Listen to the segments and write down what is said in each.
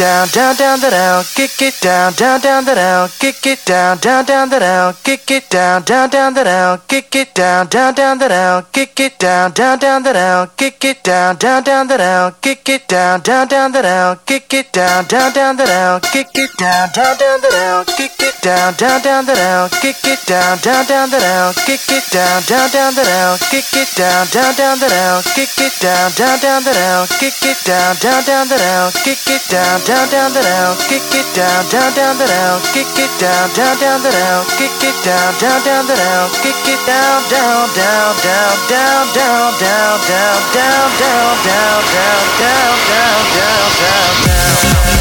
down, down, down, down down the down, kick it down, down, down, the down, kick it down, down, down, the down, kick it down, down, down, the down, kick it down, down, down, the down, kick it down, down, down, the down, kick it down, down, down, the down, kick it down, down, down, the down, kick it down, down, down, the down, kick it down, down, down, the down, kick it down, down, down, the down, kick it down, down, down, the down, kick it down, down, down, the down, kick it down, down, down, down the down, kick it down, down, down, down the down, kick it down, down, down, the down, kick it down, down, down, the down, kick it down, down, down, the down, kick it down, down, down, the down, kick it down, down, down, the down, kick it down, down, down, down, down, down, down, down, down, down, down, down, down, down, down, down, down.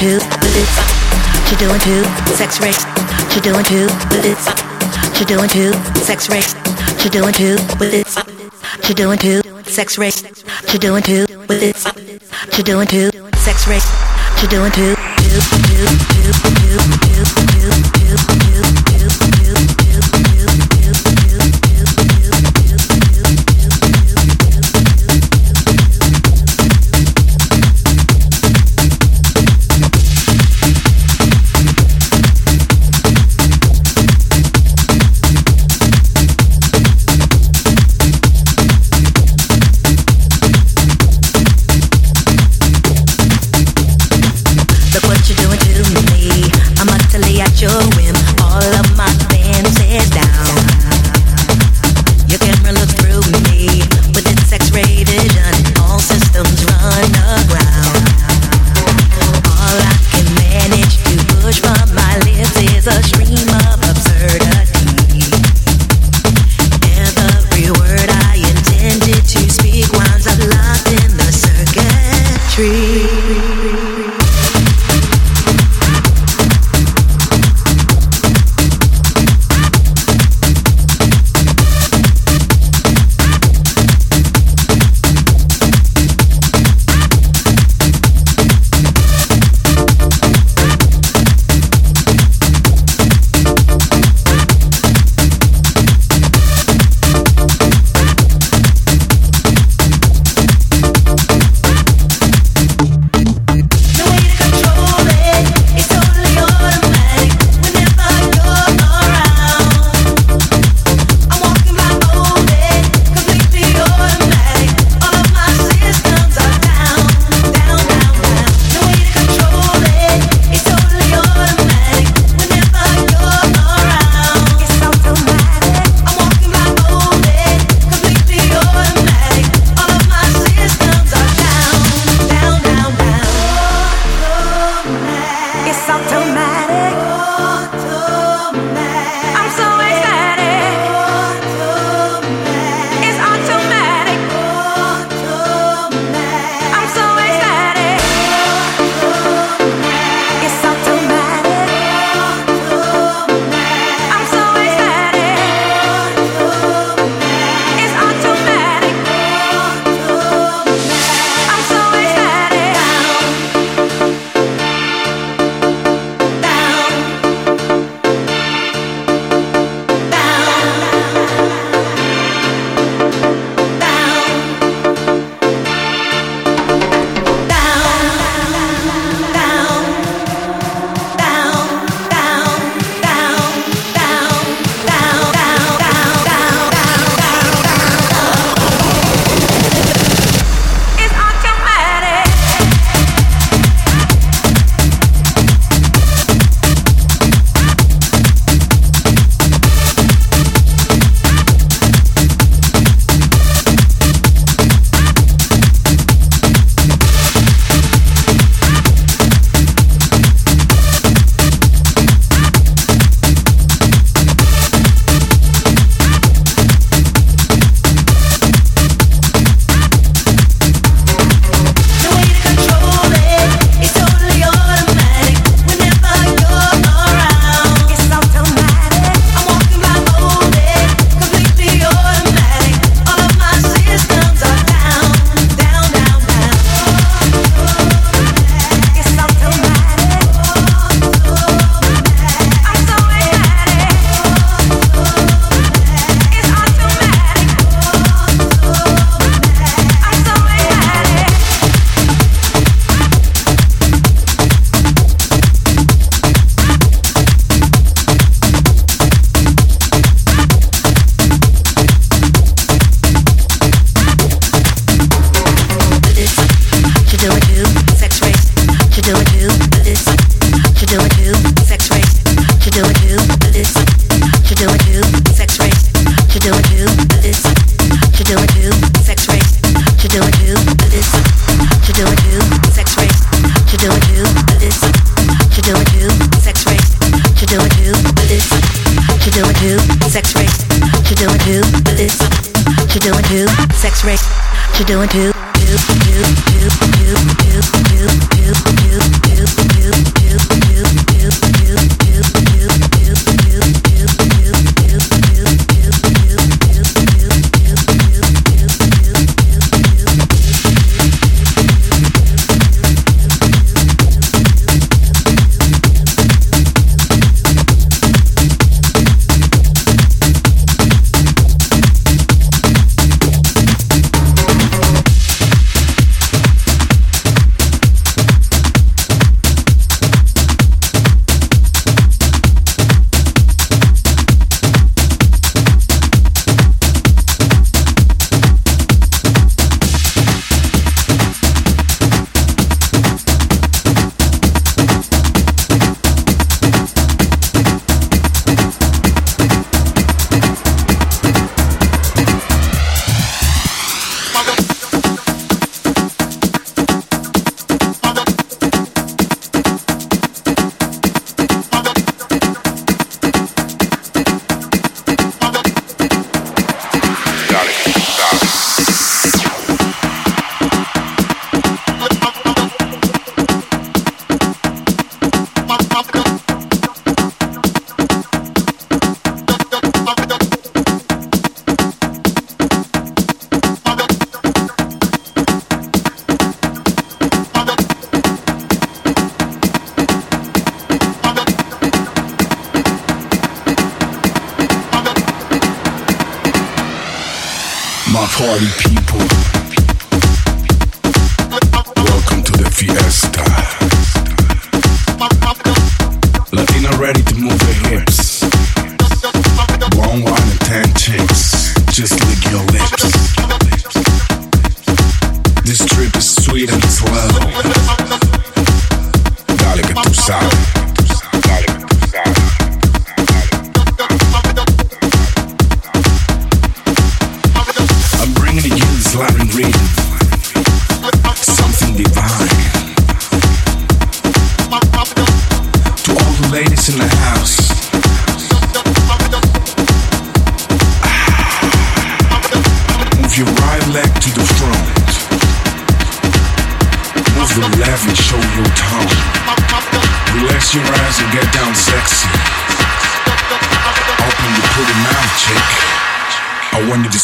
Too with it. She doing too. Sex race. She doing too with it. She doing too. Sex race. She doing too with it. She doing too. Sex race. She doing too with it. She doing too. Sex race. She doing too, too, too, too, too,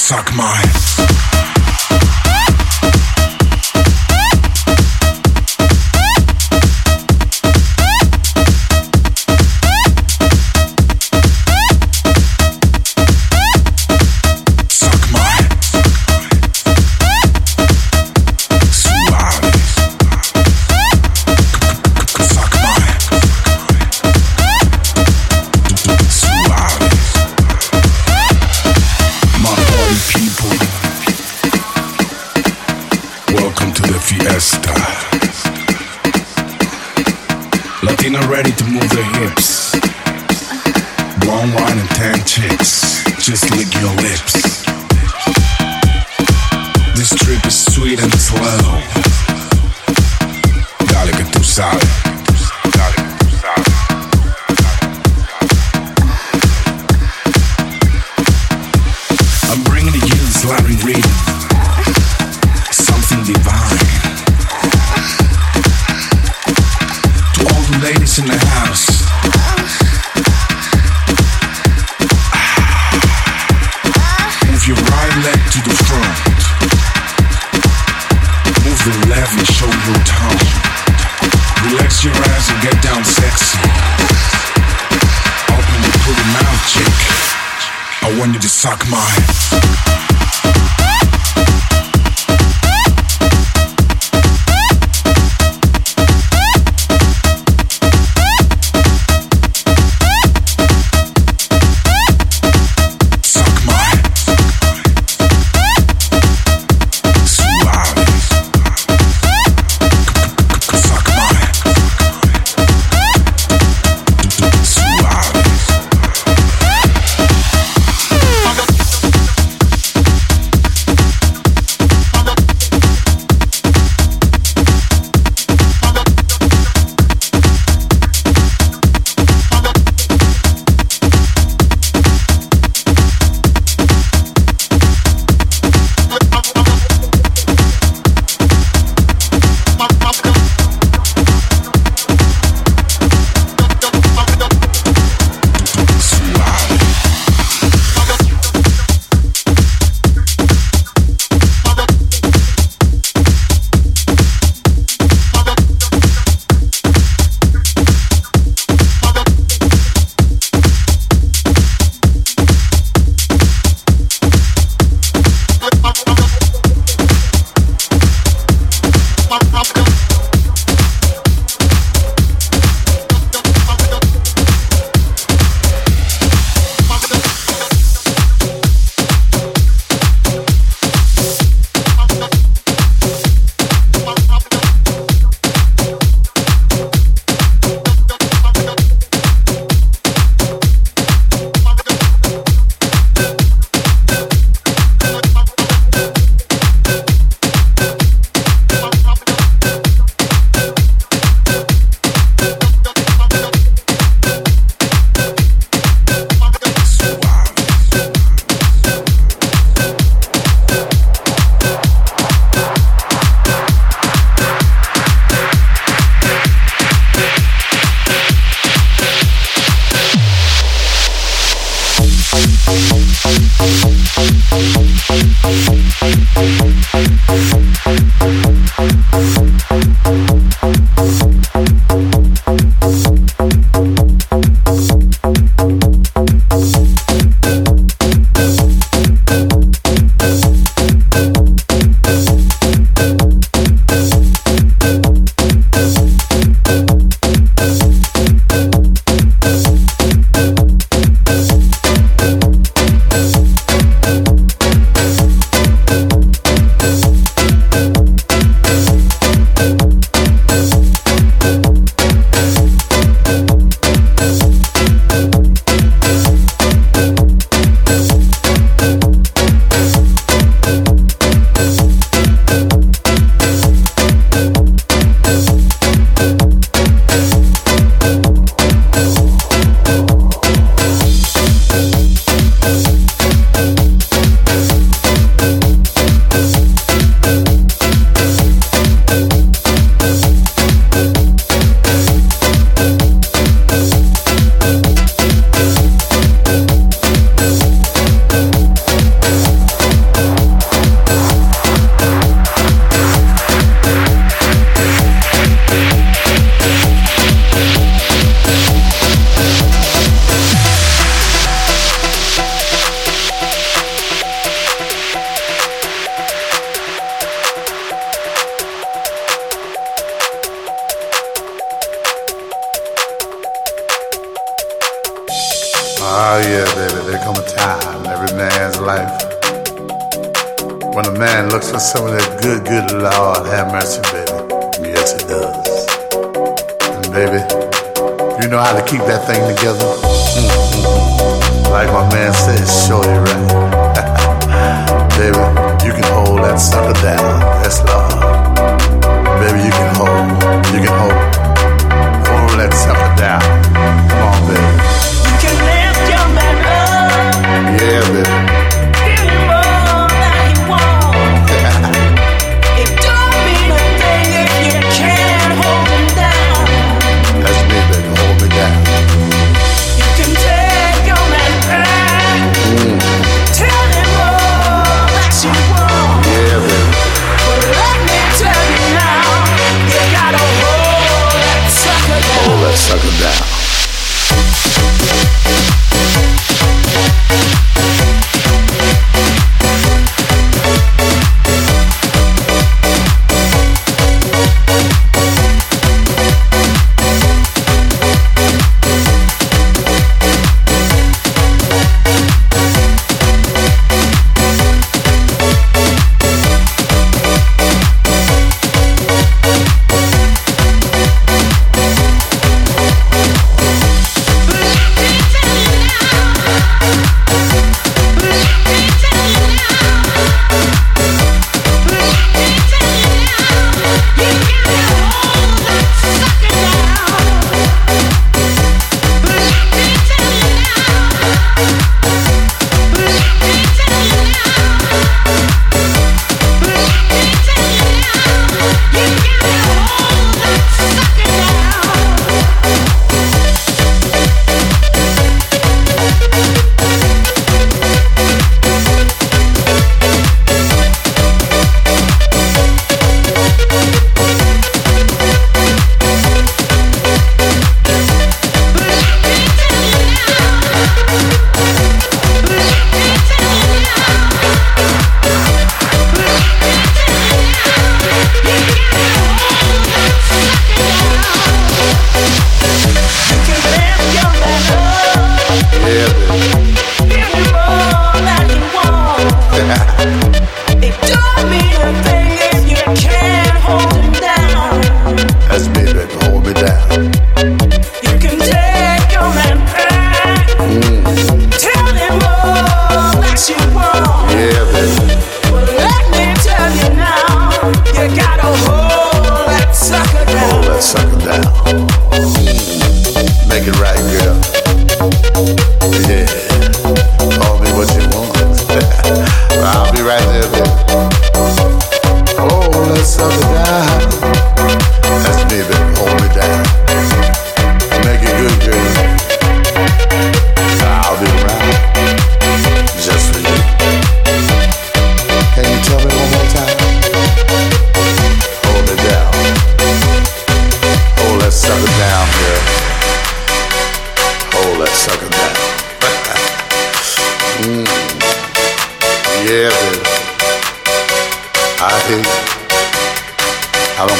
Suck my. let show your tongue. Relax your eyes and get down sexy. Open your pretty mouth, chick. I want you to suck mine.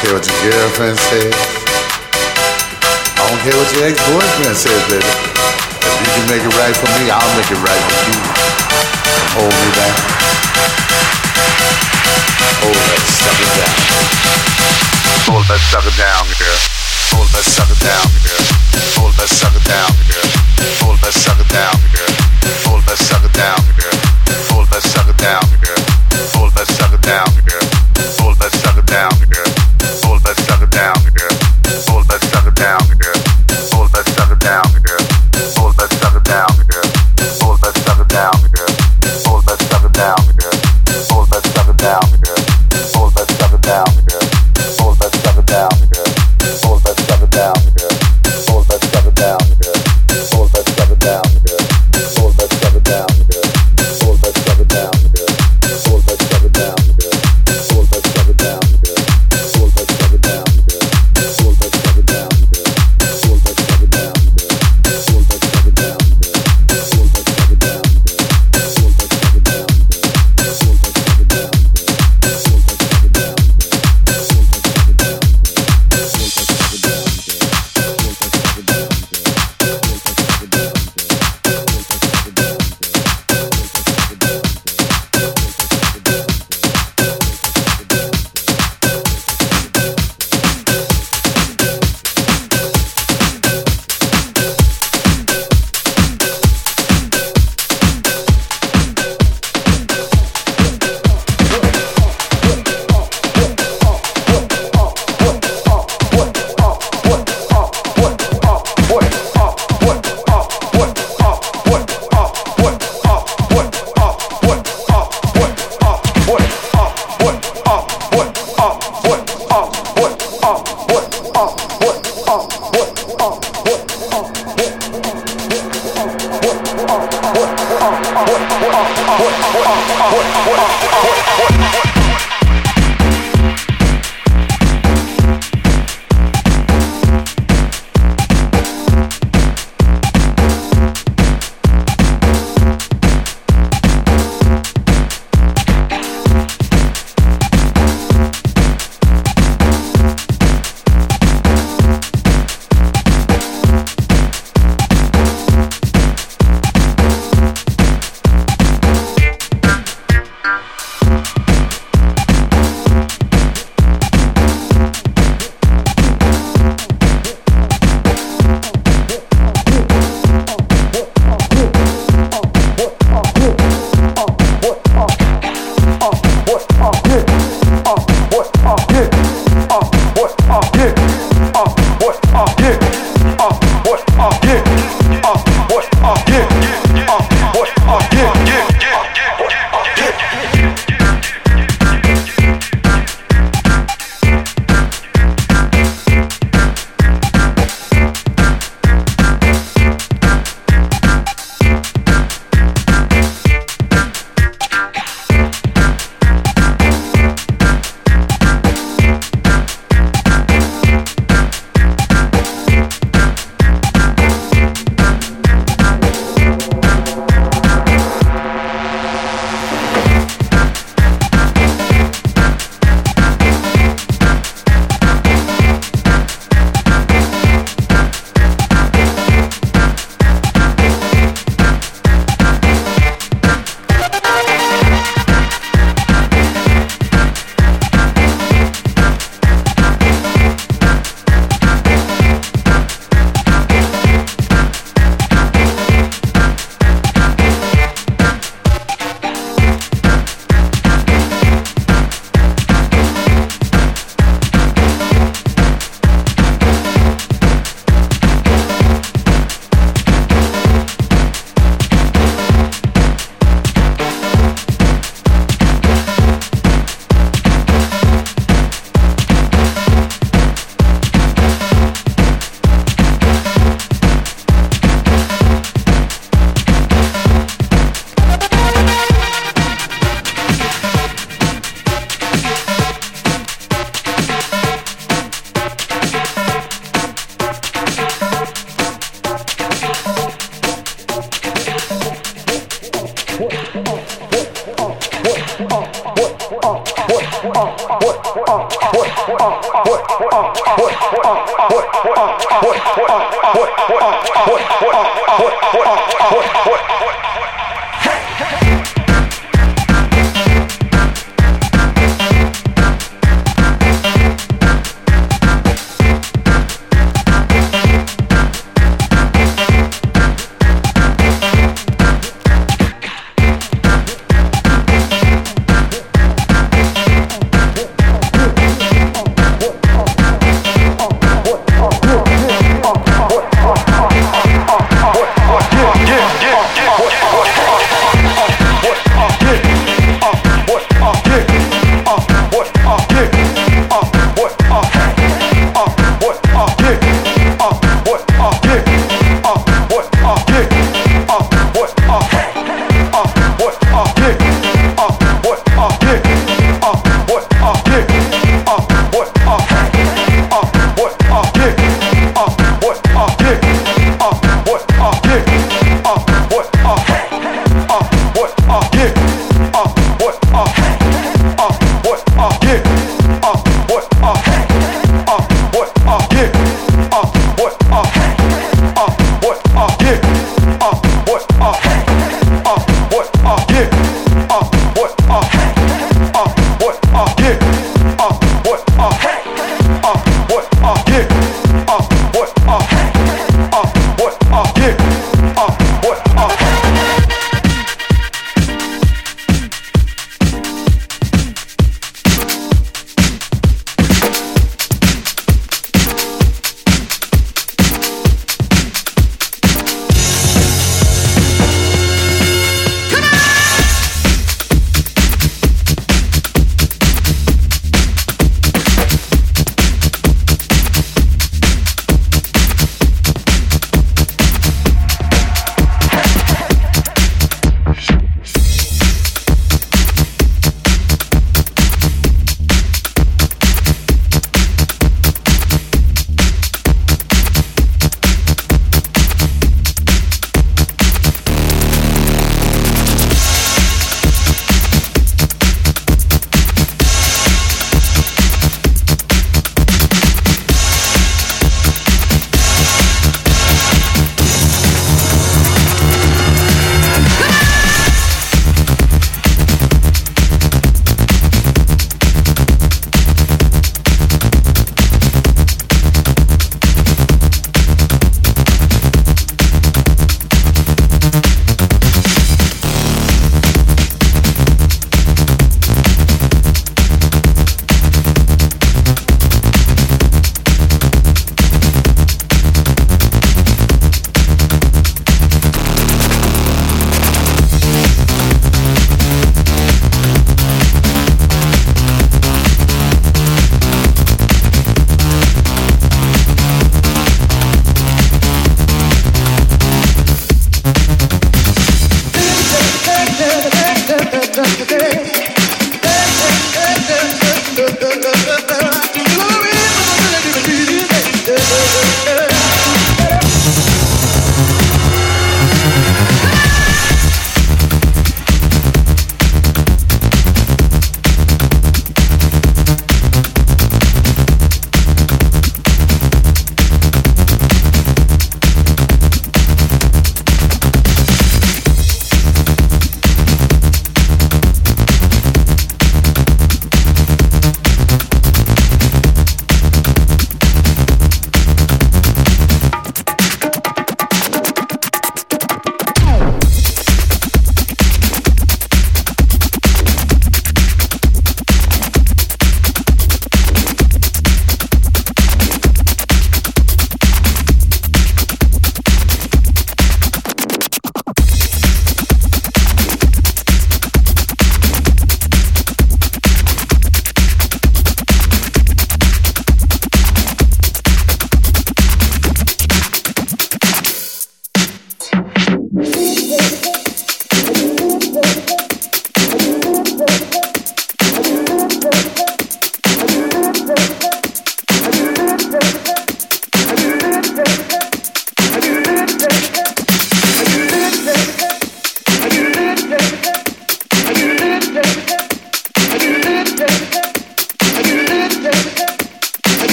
care what your girlfriend says. I don't care what your ex-boyfriend says, baby. If you can make it right for me, I'll make it right for you. Hold me back. Hold that sucker down. Hold that sucker down, girl. Hold that sucker down, girl. Hold that sucker down, girl. Hold that sucker down, girl. Hold that sucker down, girl. Hold that sucker down, girl. Hold that sucker down, girl. Hold that sucker down, girl. Hold that sucker down, girl.